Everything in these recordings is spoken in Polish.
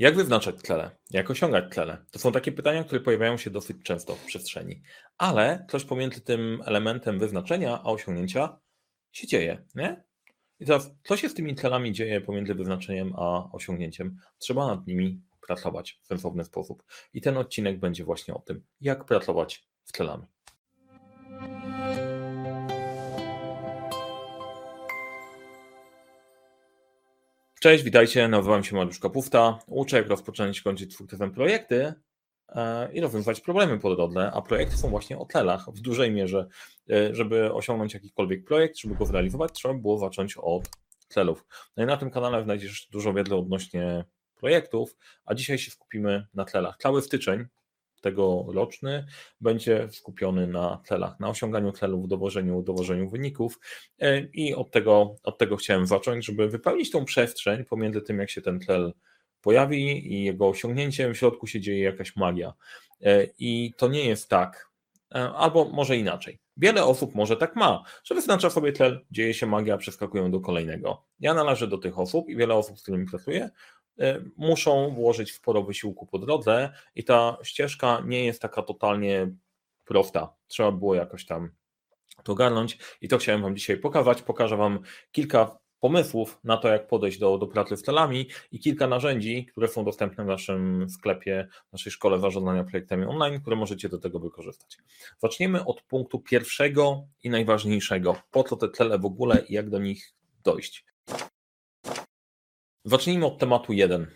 Jak wyznaczać tlele? Jak osiągać tlele? To są takie pytania, które pojawiają się dosyć często w przestrzeni, ale coś pomiędzy tym elementem wyznaczenia a osiągnięcia się dzieje, nie? I teraz, co się z tymi tlelami dzieje pomiędzy wyznaczeniem a osiągnięciem? Trzeba nad nimi pracować w sensowny sposób. I ten odcinek będzie właśnie o tym, jak pracować z tlelami. Cześć, witajcie, nazywam się Mariusz Kapufta. Uczę, jak rozpocząć kończyć twórcem projekty e, i rozwiązywać problemy po drodze, a projekty są właśnie o tlelach w dużej mierze. E, żeby osiągnąć jakikolwiek projekt, żeby go zrealizować, trzeba było zacząć od celów. No i na tym kanale znajdziesz dużo wiedzy odnośnie projektów, a dzisiaj się skupimy na tlelach. Cały styczeń tegoroczny będzie skupiony na celach, na osiąganiu celów, dowożeniu, dowożeniu wyników e, i od tego, od tego chciałem zacząć, żeby wypełnić tą przestrzeń pomiędzy tym, jak się ten cel pojawi i jego osiągnięciem, w środku się dzieje jakaś magia. E, I to nie jest tak, e, albo może inaczej. Wiele osób może tak ma, że wyznacza sobie cel, dzieje się magia, przeskakują do kolejnego. Ja należę do tych osób i wiele osób, z którymi pracuję, muszą włożyć sporo wysiłku po drodze i ta ścieżka nie jest taka totalnie prosta. Trzeba było jakoś tam to garnąć i to chciałem Wam dzisiaj pokazać. Pokażę Wam kilka pomysłów na to, jak podejść do, do pracy z celami i kilka narzędzi, które są dostępne w naszym sklepie, w naszej szkole zarządzania projektami online, które możecie do tego wykorzystać. Zaczniemy od punktu pierwszego i najważniejszego. Po co te cele w ogóle i jak do nich dojść? Zacznijmy od tematu 1.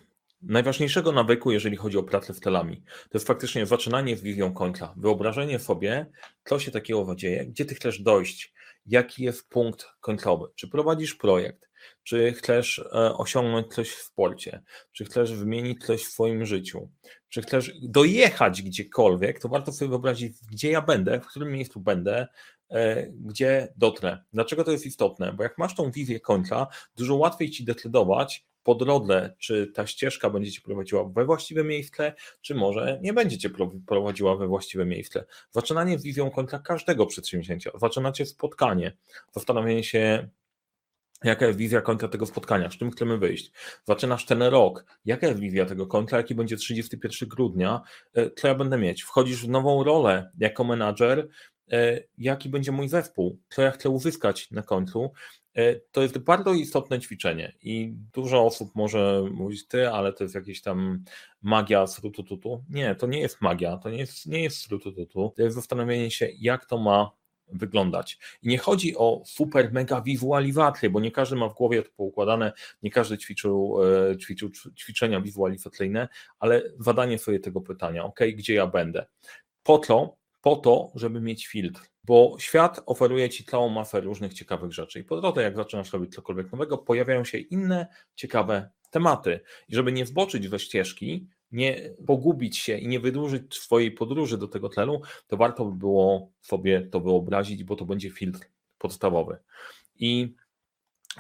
Najważniejszego nawyku, jeżeli chodzi o pracę z telami, to jest faktycznie zaczynanie z wizją końca. Wyobrażenie sobie, co się takiego dzieje, gdzie ty chcesz dojść, jaki jest punkt końcowy. Czy prowadzisz projekt, czy chcesz e, osiągnąć coś w sporcie, czy chcesz wymienić coś w swoim życiu, czy chcesz dojechać gdziekolwiek, to warto sobie wyobrazić, gdzie ja będę, w którym miejscu będę, e, gdzie dotrę. Dlaczego to jest istotne? Bo jak masz tą wizję końca, dużo łatwiej ci decydować, po drodze, czy ta ścieżka będzie cię prowadziła we właściwe miejsce, czy może nie będzie cię prowadziła we właściwe miejsce. Zaczynanie z wizją końca każdego przedsięwzięcia, zaczynacie spotkanie, zastanowienie się, Jaka jest wizja końca tego spotkania? Z czym chcemy wyjść? Zaczynasz ten rok. Jaka jest wizja tego końca? Jaki będzie 31 grudnia? E, co ja będę mieć? Wchodzisz w nową rolę jako menadżer. E, jaki będzie mój zespół? Co ja chcę uzyskać na końcu? E, to jest bardzo istotne ćwiczenie i dużo osób może mówić ty, ale to jest jakieś tam magia z rutututu. Nie, to nie jest magia, to nie jest, nie jest rutututu. To jest zastanowienie się, jak to ma wyglądać. I nie chodzi o super mega wizualizację, bo nie każdy ma w głowie to poukładane, nie każdy ćwiczył, e, ćwiczył ćwiczenia wizualizacyjne, ale zadanie sobie tego pytania, ok, gdzie ja będę? Po co? Po to, żeby mieć filtr bo świat oferuje ci całą masę różnych ciekawych rzeczy. I po drodze, jak zaczynasz robić cokolwiek nowego, pojawiają się inne ciekawe tematy. I żeby nie zboczyć ze ścieżki, nie pogubić się i nie wydłużyć swojej podróży do tego tlenu, to warto by było sobie to wyobrazić, bo to będzie filtr podstawowy. I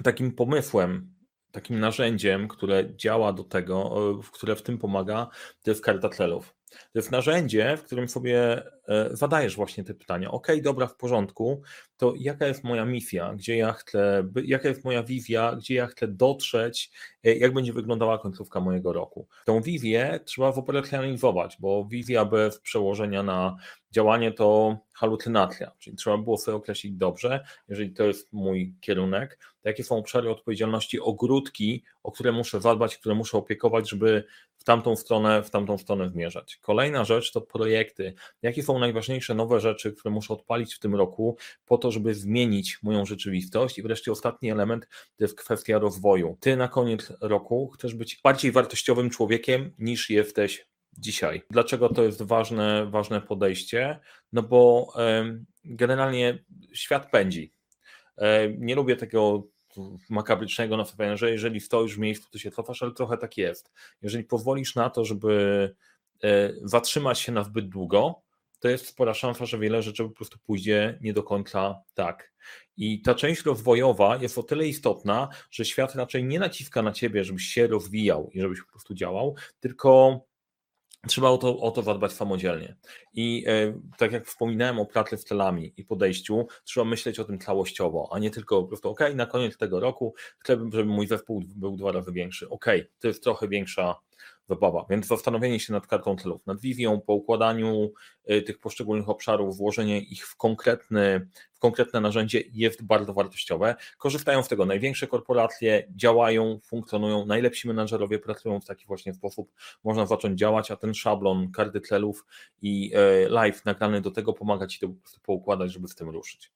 takim pomysłem, takim narzędziem, które działa do tego, które w tym pomaga, to jest karta celów. To jest narzędzie, w którym sobie e, zadajesz właśnie te pytania. Ok, dobra, w porządku, to jaka jest moja misja, gdzie ja chcę, jaka jest moja wizja, gdzie ja chcę dotrzeć, jak będzie wyglądała końcówka mojego roku. Tą wizję trzeba operacjonalizować, bo wizja bez przełożenia na działanie to halucynacja, czyli trzeba było sobie określić dobrze, jeżeli to jest mój kierunek, to jakie są obszary odpowiedzialności, ogródki, o które muszę zadbać, które muszę opiekować, żeby w tamtą stronę, w tamtą stronę zmierzać. Kolejna rzecz to projekty. Jakie są najważniejsze nowe rzeczy, które muszę odpalić w tym roku po to, żeby zmienić moją rzeczywistość? I wreszcie ostatni element to jest kwestia rozwoju. Ty na koniec roku chcesz być bardziej wartościowym człowiekiem niż jesteś dzisiaj. Dlaczego to jest ważne, ważne podejście? No bo generalnie świat pędzi. Nie lubię tego makabrycznego nastawienia, że jeżeli stoisz w miejscu, to się cofasz, ale trochę tak jest. Jeżeli pozwolisz na to, żeby e, zatrzymać się na zbyt długo, to jest spora szansa, że wiele rzeczy po prostu pójdzie nie do końca tak. I ta część rozwojowa jest o tyle istotna, że świat raczej nie naciska na ciebie, żebyś się rozwijał i żebyś po prostu działał, tylko Trzeba o to, o to zadbać samodzielnie. I e, tak jak wspominałem o pracy z celami i podejściu, trzeba myśleć o tym całościowo, a nie tylko po prostu, ok, na koniec tego roku chcę, żeby mój zespół był dwa razy większy. Ok, to jest trochę większa zabawa. Więc zastanowienie się nad kartą celów, nad wizją, po układaniu y, tych poszczególnych obszarów, włożenie ich w konkretny, w konkretne narzędzie jest bardzo wartościowe. Korzystają z tego największe korporacje, działają, funkcjonują, najlepsi menadżerowie pracują w taki właśnie sposób. Można zacząć działać, a ten szablon karty celów i y, live nagrany do tego pomaga Ci to poukładać, żeby w tym ruszyć.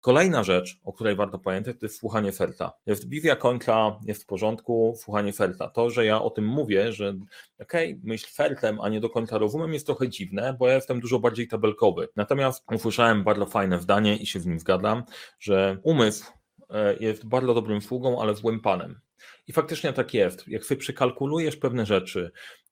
Kolejna rzecz, o której warto pamiętać, to jest słuchanie Ferta. Jest Bivia końca, jest w porządku, słuchanie Ferta. To, że ja o tym mówię, że okej, okay, myśl Fertem, a nie do końca rozumem, jest trochę dziwne, bo ja jestem dużo bardziej tabelkowy. Natomiast usłyszałem bardzo fajne zdanie i się z nim zgadzam, że umysł e, jest bardzo dobrym sługą, ale złym panem. I faktycznie tak jest. Jak sobie przekalkulujesz pewne rzeczy,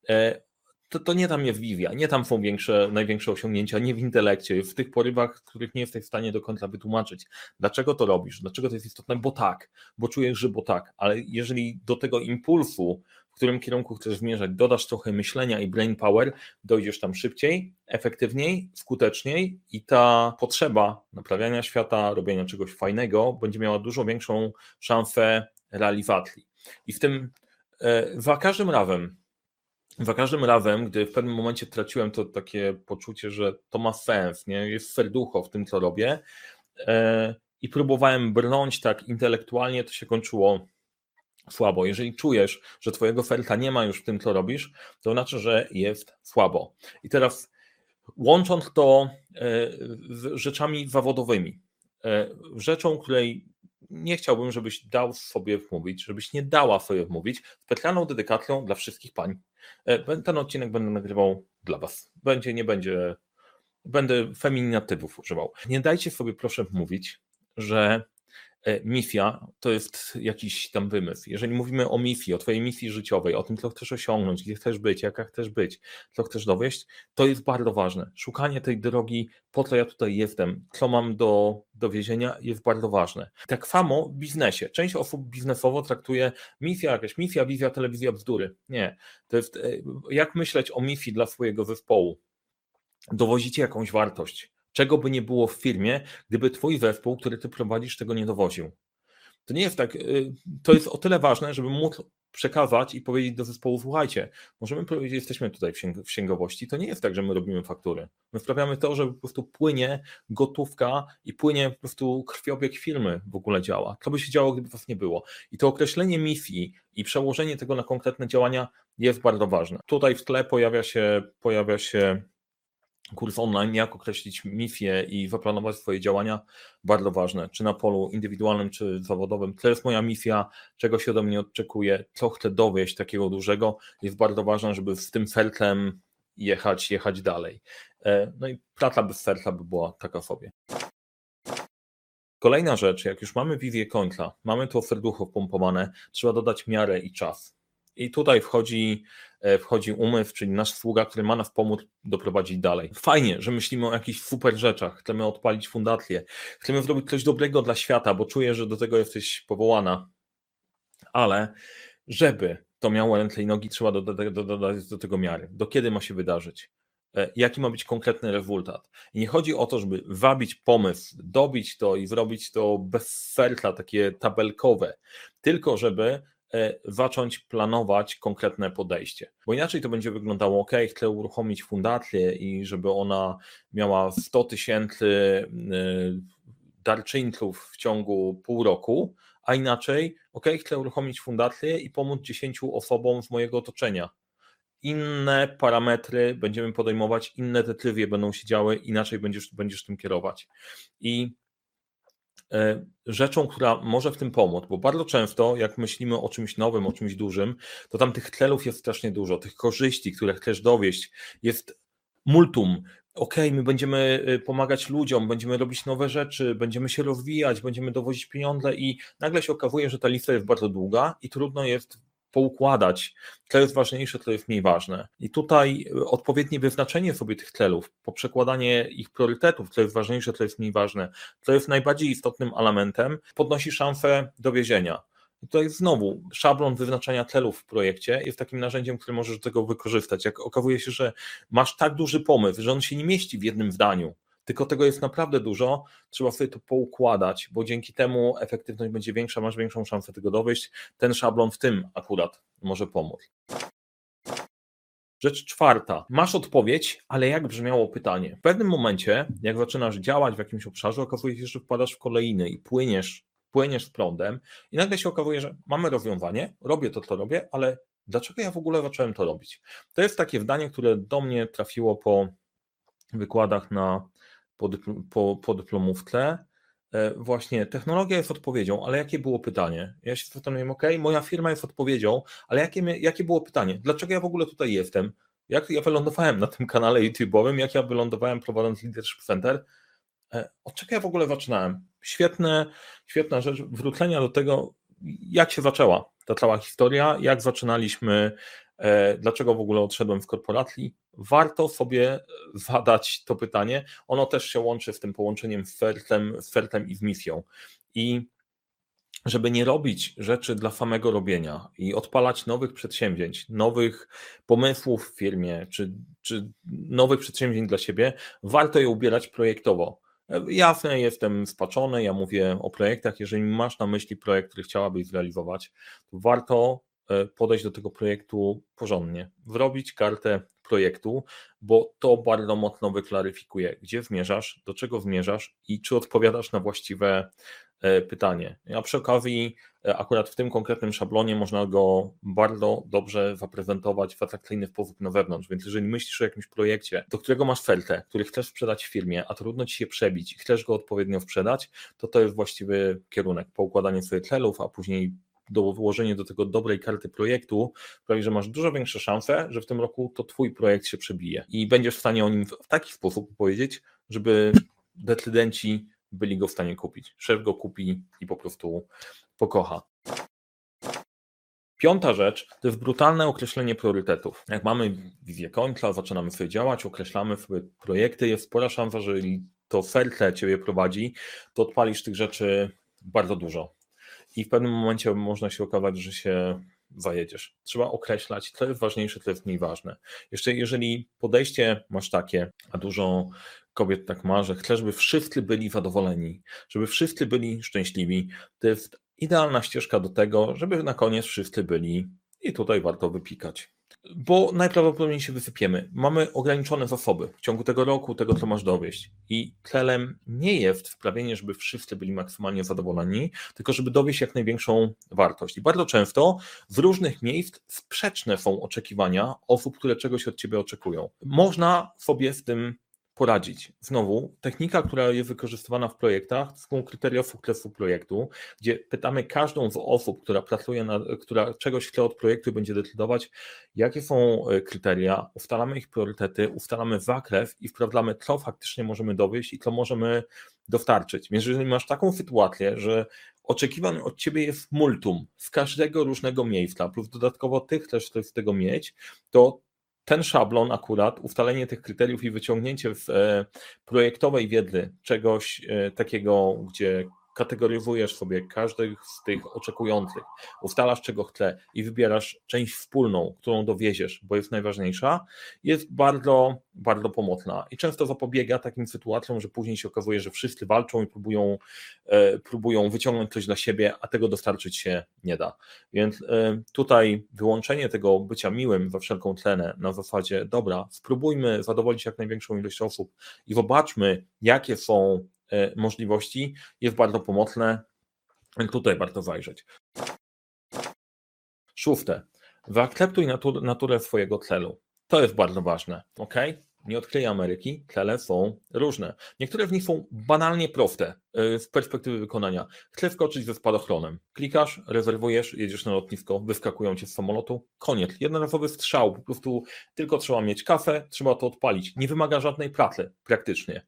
e, to, to nie tam jest Vivia, nie tam są większe, największe osiągnięcia, nie w intelekcie, w tych porywach, których nie jesteś w stanie do końca wytłumaczyć. Dlaczego to robisz? Dlaczego to jest istotne? Bo tak, bo czujesz, że bo tak, ale jeżeli do tego impulsu, w którym kierunku chcesz zmierzać, dodasz trochę myślenia i brain power, dojdziesz tam szybciej, efektywniej, skuteczniej i ta potrzeba naprawiania świata, robienia czegoś fajnego będzie miała dużo większą szansę realizacji. I w tym e, za każdym razem, za każdym razem, gdy w pewnym momencie traciłem to takie poczucie, że to ma sens, nie? jest serducho w tym, co robię e, i próbowałem brnąć tak intelektualnie, to się kończyło słabo. Jeżeli czujesz, że twojego felta nie ma już w tym, co robisz, to znaczy, że jest słabo. I teraz łącząc to e, z rzeczami zawodowymi, e, rzeczą, której nie chciałbym, żebyś dał sobie wmówić, żebyś nie dała sobie wmówić specjalną dedykacją dla wszystkich pań. E, ten odcinek będę nagrywał dla Was. Będzie, nie będzie. Będę feminatywów używał. Nie dajcie sobie proszę mówić, że misja to jest jakiś tam wymysł. Jeżeli mówimy o misji, o Twojej misji życiowej, o tym, co chcesz osiągnąć, gdzie chcesz być, jaka chcesz być, co chcesz dowieść, to jest bardzo ważne. Szukanie tej drogi, po co ja tutaj jestem, co mam do dowiezienia, jest bardzo ważne. Tak samo w biznesie. Część osób biznesowo traktuje misja, jakaś misja, wizja, telewizja, bzdury. Nie. To jest e, jak myśleć o misji dla swojego zespołu. Dowozicie jakąś wartość czego by nie było w firmie, gdyby twój zespół, który ty prowadzisz, tego nie dowoził. To nie jest tak, y, to jest o tyle ważne, żeby móc przekazać i powiedzieć do zespołu, słuchajcie, możemy powiedzieć, jesteśmy tutaj w księgowości, to nie jest tak, że my robimy faktury. My sprawiamy to, że po prostu płynie gotówka i płynie po prostu krwiobieg firmy w ogóle działa. Co by się działo, gdyby was nie było? I to określenie misji i przełożenie tego na konkretne działania jest bardzo ważne. Tutaj w tle pojawia się, pojawia się kurs online, jak określić misję i zaplanować swoje działania, bardzo ważne, czy na polu indywidualnym, czy zawodowym. To jest moja misja, czego się ode mnie oczekuje, co chcę dowieść takiego dużego, jest bardzo ważne, żeby z tym sercem jechać, jechać dalej. E, no i praca bez serca by była taka sobie. Kolejna rzecz, jak już mamy wizję końca, mamy to serducho pompowane, trzeba dodać miarę i czas. I tutaj wchodzi, e, wchodzi umysł, czyli nasz sługa, który ma nas pomóc doprowadzić dalej. Fajnie, że myślimy o jakichś super rzeczach, chcemy odpalić fundację, chcemy zrobić coś dobrego dla świata, bo czuję, że do tego jesteś powołana, ale żeby to miało ręce i nogi, trzeba dodać do, do, do, tego miary. Do kiedy ma się wydarzyć? E, jaki ma być konkretny rezultat. I nie chodzi o to, żeby wabić pomysł, dobić to i zrobić to bez serca, takie tabelkowe, tylko żeby zacząć planować konkretne podejście. Bo inaczej to będzie wyglądało, ok, chcę uruchomić fundację i żeby ona miała 100 tysięcy e, darczyńców w ciągu pół roku, a inaczej, ok, chcę uruchomić fundację i pomóc 10 osobom z mojego otoczenia. Inne parametry będziemy podejmować, inne decyzje będą się działy, inaczej będziesz, będziesz tym kierować. I E, rzeczą, która może w tym pomóc, bo bardzo często, jak myślimy o czymś nowym, o czymś dużym, to tam tych celów jest strasznie dużo, tych korzyści, które chcesz dowieść, jest multum. OK, my będziemy y, pomagać ludziom, będziemy robić nowe rzeczy, będziemy się rozwijać, będziemy dowozić pieniądze i nagle się okazuje, że ta lista jest bardzo długa i trudno jest poukładać, co jest ważniejsze, co jest mniej ważne. I tutaj y, odpowiednie wyznaczenie sobie tych celów, poprzekładanie ich priorytetów, co jest ważniejsze, co jest mniej ważne, co jest najbardziej istotnym elementem, podnosi szansę dowiezienia. I tutaj znowu szablon wyznaczania celów w projekcie jest takim narzędziem, które możesz do tego wykorzystać. Jak okazuje się, że masz tak duży pomysł, że on się nie mieści w jednym zdaniu, tylko tego jest naprawdę dużo, trzeba sobie to poukładać, bo dzięki temu efektywność będzie większa, masz większą szansę tego dowieść. Ten szablon w tym akurat może pomóc. Rzecz czwarta. Masz odpowiedź, ale jak brzmiało pytanie? W pewnym momencie, jak zaczynasz działać w jakimś obszarze, okazuje się, że wpadasz w kolejny i płyniesz, płyniesz z prądem i nagle się okazuje, że mamy rozwiązanie, robię to, co robię, ale dlaczego ja w ogóle zacząłem to robić? To jest takie zdanie, które do mnie trafiło po wykładach na, po, po, po dyplomówce. E, właśnie technologia jest odpowiedzią, ale jakie było pytanie? Ja się zastanawiam, ok, moja firma jest odpowiedzią, ale jakie, jakie było pytanie? Dlaczego ja w ogóle tutaj jestem? Jak ja wylądowałem na tym kanale YouTube'owym? Jak ja wylądowałem prowadząc Leadership Center? E, od czego ja w ogóle zaczynałem? Świetne, świetna rzecz wrócenia do tego, jak się zaczęła ta cała historia, jak zaczynaliśmy, e, dlaczego w ogóle odszedłem w korporacji. Warto sobie zadać to pytanie. Ono też się łączy z tym połączeniem z fertem, z fertem i z misją. I żeby nie robić rzeczy dla samego robienia i odpalać nowych przedsięwzięć, nowych pomysłów w firmie, czy, czy nowych przedsięwzięć dla siebie, warto je ubierać projektowo. Jasne, jestem spaczony, ja mówię o projektach. Jeżeli masz na myśli projekt, który chciałabyś zrealizować, to warto e, podejść do tego projektu porządnie, wrobić kartę projektu, bo to bardzo mocno wyklaryfikuje, gdzie zmierzasz, do czego zmierzasz i czy odpowiadasz na właściwe E, pytanie. A przy okazji, e, akurat w tym konkretnym szablonie można go bardzo dobrze zaprezentować w atrakcyjny sposób na wewnątrz. Więc jeżeli myślisz o jakimś projekcie, do którego masz feltę, który chcesz sprzedać w firmie, a trudno ci się przebić i chcesz go odpowiednio sprzedać, to to jest właściwy kierunek. Poukładanie swoich celów, a później do włożenia do tego dobrej karty projektu, sprawi, że masz dużo większe szanse, że w tym roku to twój projekt się przebije i będziesz w stanie o nim w taki sposób powiedzieć, żeby decydenci byli go w stanie kupić. Szef go kupi i po prostu pokocha. Piąta rzecz to jest brutalne określenie priorytetów. Jak mamy wizję końca, zaczynamy sobie działać, określamy sobie projekty, jest spora szansa, że jeżeli to serce Ciebie prowadzi, to odpalisz tych rzeczy bardzo dużo. I w pewnym momencie można się okazać, że się zajedziesz. Trzeba określać, co jest ważniejsze, co jest mniej ważne. Jeszcze jeżeli podejście masz takie, a dużo kobiet tak ma, że chce, żeby wszyscy byli zadowoleni, żeby wszyscy byli szczęśliwi. To jest idealna ścieżka do tego, żeby na koniec wszyscy byli i tutaj warto wypikać. Bo najprawdopodobniej się wysypiemy. Mamy ograniczone zasoby w ciągu tego roku, tego co masz dowieść. I celem nie jest sprawienie, żeby wszyscy byli maksymalnie zadowoleni, tylko żeby dowieść jak największą wartość. I bardzo często z różnych miejsc sprzeczne są oczekiwania osób, które czegoś od ciebie oczekują. Można sobie z tym poradzić. Znowu, technika, która jest wykorzystywana w projektach, to są kryteria sukcesu projektu, gdzie pytamy każdą z osób, która pracuje, na, która czegoś chce od projektu i będzie decydować, jakie są e, kryteria, ustalamy ich priorytety, ustalamy zakres i sprawdzamy, co faktycznie możemy dowieść i co możemy dostarczyć. Więc jeżeli masz taką sytuację, że oczekiwań od ciebie jest multum z każdego różnego miejsca, plus dodatkowo ty chcesz coś z tego mieć, to ten szablon akurat, ustalenie tych kryteriów i wyciągnięcie w e, projektowej wiedzy czegoś e, takiego, gdzie kategoryzujesz sobie każdych z tych oczekujących, ustalasz czego chce i wybierasz część wspólną, którą dowieziesz, bo jest najważniejsza, jest bardzo, bardzo pomocna i często zapobiega takim sytuacjom, że później się okazuje, że wszyscy walczą i próbują, e, próbują wyciągnąć coś dla siebie, a tego dostarczyć się nie da. Więc e, tutaj wyłączenie tego bycia miłym za wszelką cenę na zasadzie, dobra, spróbujmy zadowolić jak największą ilość osób i zobaczmy, jakie są możliwości jest bardzo pomocne. Tutaj warto zajrzeć. Szóste. Wyakceptuj natur naturę swojego celu. To jest bardzo ważne. ok? Nie odkryję Ameryki, cele są różne. Niektóre z nich są banalnie proste e, z perspektywy wykonania. Chcę wskoczyć ze spadochronem. Klikasz, rezerwujesz, jedziesz na lotnisko, wyskakują cię z samolotu. Koniec. Jednorazowy strzał. Po prostu tylko trzeba mieć kafę, trzeba to odpalić. Nie wymaga żadnej pracy praktycznie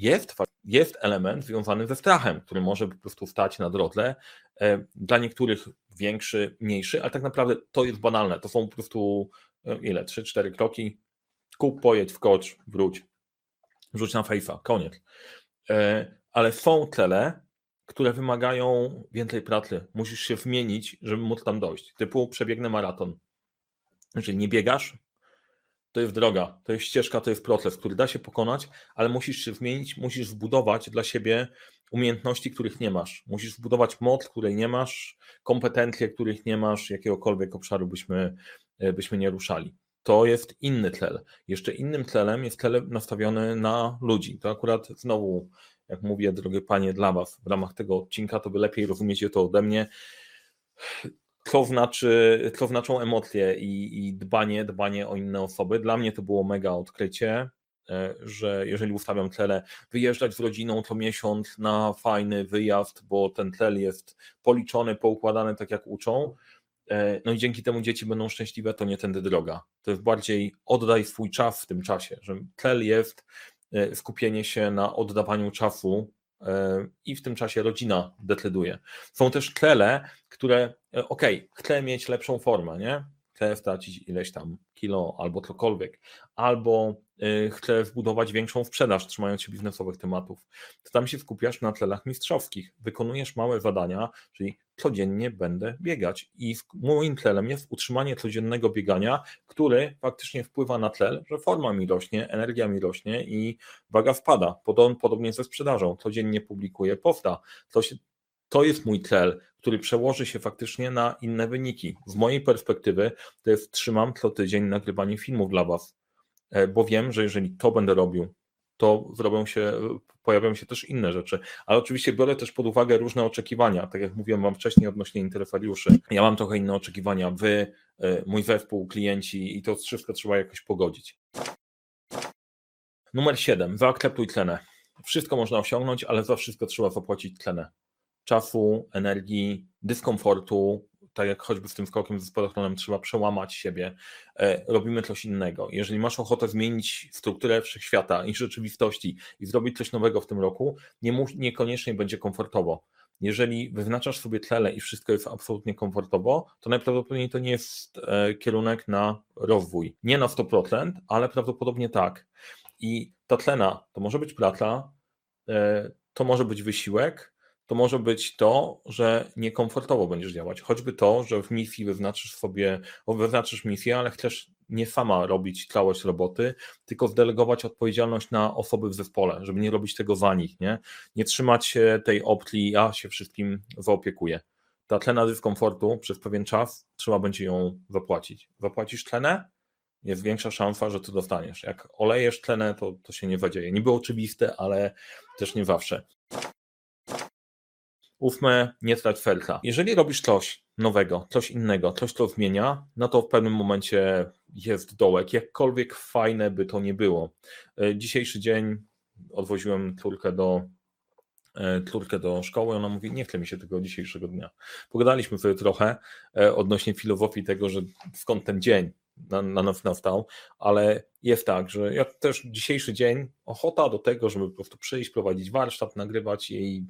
jest, jest element związany ze strachem, który może po prostu stać na drodze. E, dla niektórych większy, mniejszy, ale tak naprawdę to jest banalne. To są po prostu e, ile? 3-4 kroki. Kup, pojedź, wkocz, wróć. Wrzuć na fejsa, koniec. E, ale są cele, które wymagają więcej pracy. Musisz się zmienić, żeby móc tam dojść. Typu przebiegnę maraton. Jeżeli nie biegasz, to jest droga, to jest ścieżka, to jest proces, który da się pokonać, ale musisz się zmienić, musisz zbudować dla siebie umiejętności, których nie masz. Musisz zbudować moc, której nie masz, kompetencje, których nie masz, jakiegokolwiek obszaru byśmy, e, byśmy nie ruszali. To jest inny cel. Jeszcze innym celem jest cel nastawiony na ludzi. To akurat znowu, jak mówię, drogie panie, dla Was w ramach tego odcinka, to by lepiej rozumiecie to ode mnie co, znaczy, co znaczą emocje i, i dbanie, dbanie o inne osoby. Dla mnie to było mega odkrycie, e, że jeżeli ustawiam cele, wyjeżdżać z rodziną co miesiąc na fajny wyjazd, bo ten cel jest policzony, poukładany tak jak uczą, e, no i dzięki temu dzieci będą szczęśliwe, to nie tędy droga. To jest bardziej oddaj swój czas w tym czasie, że cel jest e, skupienie się na oddawaniu czasu i w tym czasie rodzina decyduje. Są też cele, które, e, ok, chcę mieć lepszą formę, nie? Chcę stracić ileś tam kilo albo cokolwiek, albo y, chcę zbudować większą sprzedaż, trzymając się biznesowych tematów, to tam się skupiasz na celach mistrzowskich. Wykonujesz małe zadania, czyli codziennie będę biegać. I moim celem jest utrzymanie codziennego biegania, który faktycznie wpływa na cel, że forma mi rośnie, energia mi rośnie i waga wpada. Podobnie ze sprzedażą. Codziennie publikuję posta. To jest mój cel, który przełoży się faktycznie na inne wyniki. Z mojej perspektywy to jest trzymam co tydzień nagrywanie filmów dla Was, e, bo wiem, że jeżeli to będę robił, to zrobią się, pojawią się też inne rzeczy. Ale oczywiście biorę też pod uwagę różne oczekiwania. Tak jak mówiłem Wam wcześniej odnośnie interesariuszy, ja mam trochę inne oczekiwania. Wy, e, mój zespół, klienci i to wszystko trzeba jakoś pogodzić. Numer 7. Wyakceptuj cenę. Wszystko można osiągnąć, ale za wszystko trzeba zapłacić cenę czasu, energii, dyskomfortu, tak jak choćby z tym skokiem ze spadochronem trzeba przełamać siebie, e, robimy coś innego. Jeżeli masz ochotę zmienić strukturę wszechświata i rzeczywistości i zrobić coś nowego w tym roku, nie mu, niekoniecznie będzie komfortowo. Jeżeli wyznaczasz sobie cele i wszystko jest absolutnie komfortowo, to najprawdopodobniej to nie jest e, kierunek na rozwój. Nie na 100%, ale prawdopodobnie tak. I ta tlena to może być praca, e, to może być wysiłek, to może być to, że niekomfortowo będziesz działać. Choćby to, że w misji wyznaczysz sobie, wyznaczysz misję, ale chcesz nie sama robić całość roboty, tylko zdelegować odpowiedzialność na osoby w zespole, żeby nie robić tego za nich, nie? Nie trzymać się tej opcji, ja się wszystkim zaopiekuję. Ta tlena dyskomfortu przez pewien czas trzeba będzie ją zapłacić. Zapłacisz tlenę, jest większa szansa, że to dostaniesz. Jak olejesz tlenę, to, to się nie zadzieje. Niby oczywiste, ale też nie zawsze. Ufmy, nie trać felka. Jeżeli robisz coś nowego, coś innego, coś, co zmienia, no to w pewnym momencie jest dołek, jakkolwiek fajne by to nie było. E, dzisiejszy dzień odwoziłem córkę do córkę do szkoły, ona mówi, nie chce mi się tego dzisiejszego dnia. Pogadaliśmy sobie trochę e, odnośnie filozofii tego, że skąd ten dzień na, na nas nastał, ale jest tak, że ja też dzisiejszy dzień, ochota do tego, żeby po prostu przyjść, prowadzić warsztat, nagrywać jej,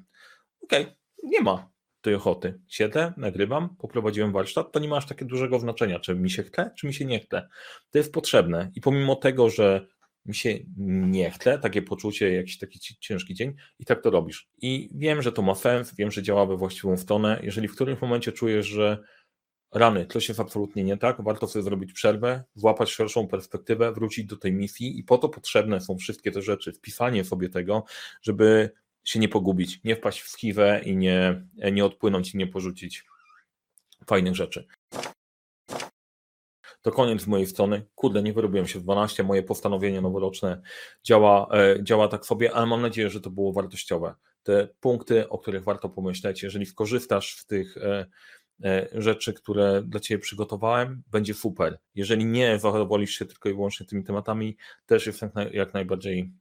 okej, okay, nie ma tej ochoty. Siedzę, nagrywam, poprowadziłem warsztat, to nie ma aż takiego dużego znaczenia, czy mi się chce, czy mi się nie chce. To jest potrzebne i pomimo tego, że mi się nie chce, takie poczucie, jakiś taki ciężki dzień i tak to robisz. I wiem, że to ma sens, wiem, że działa we właściwą stronę. Jeżeli w którymś momencie czujesz, że rany, coś jest absolutnie nie tak, warto sobie zrobić przerwę, złapać szerszą perspektywę, wrócić do tej misji i po to potrzebne są wszystkie te rzeczy, wpisanie sobie tego, żeby się nie pogubić, nie wpaść w schiwę i nie, nie odpłynąć i nie porzucić fajnych rzeczy. To koniec z mojej strony. Kurde, nie wyrobiłem się w 12. Moje postanowienie noworoczne działa, e, działa tak sobie, ale mam nadzieję, że to było wartościowe. Te punkty, o których warto pomyśleć, jeżeli skorzystasz z tych e, e, rzeczy, które dla Ciebie przygotowałem, będzie super. Jeżeli nie zadowolisz się tylko i wyłącznie tymi tematami, też jest jak najbardziej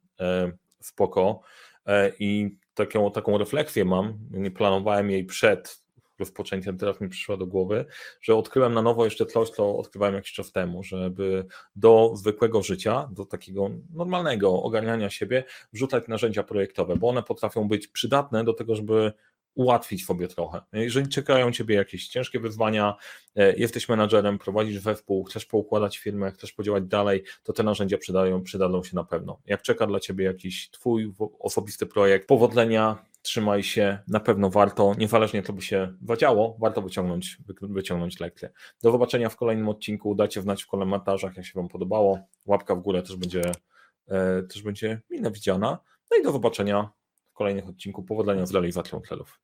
spoko. E, i taką, taką refleksję mam, nie planowałem jej przed rozpoczęciem, teraz mi przyszła do głowy, że odkryłem na nowo jeszcze coś, co odkrywałem jakiś czas temu, żeby do zwykłego życia, do takiego normalnego ogarniania siebie wrzucać narzędzia projektowe, bo one potrafią być przydatne do tego, żeby ułatwić sobie trochę. Jeżeli czekają Ciebie jakieś ciężkie wyzwania, e, jesteś menadżerem, prowadzisz wespół, chcesz poukładać firmę, chcesz podziałać dalej, to te narzędzia przydają, przydadzą się na pewno. Jak czeka dla Ciebie jakiś Twój osobisty projekt, powodzenia, trzymaj się, na pewno warto, niezależnie co by się wadziało, warto wyciągnąć, wyciągnąć lekcję. Do zobaczenia w kolejnym odcinku, dajcie znać w komentarzach, jak się Wam podobało, łapka w górę też będzie, e, też będzie mile widziana, no i do zobaczenia kolejnych odcinku, powodzenia z realizacją celów.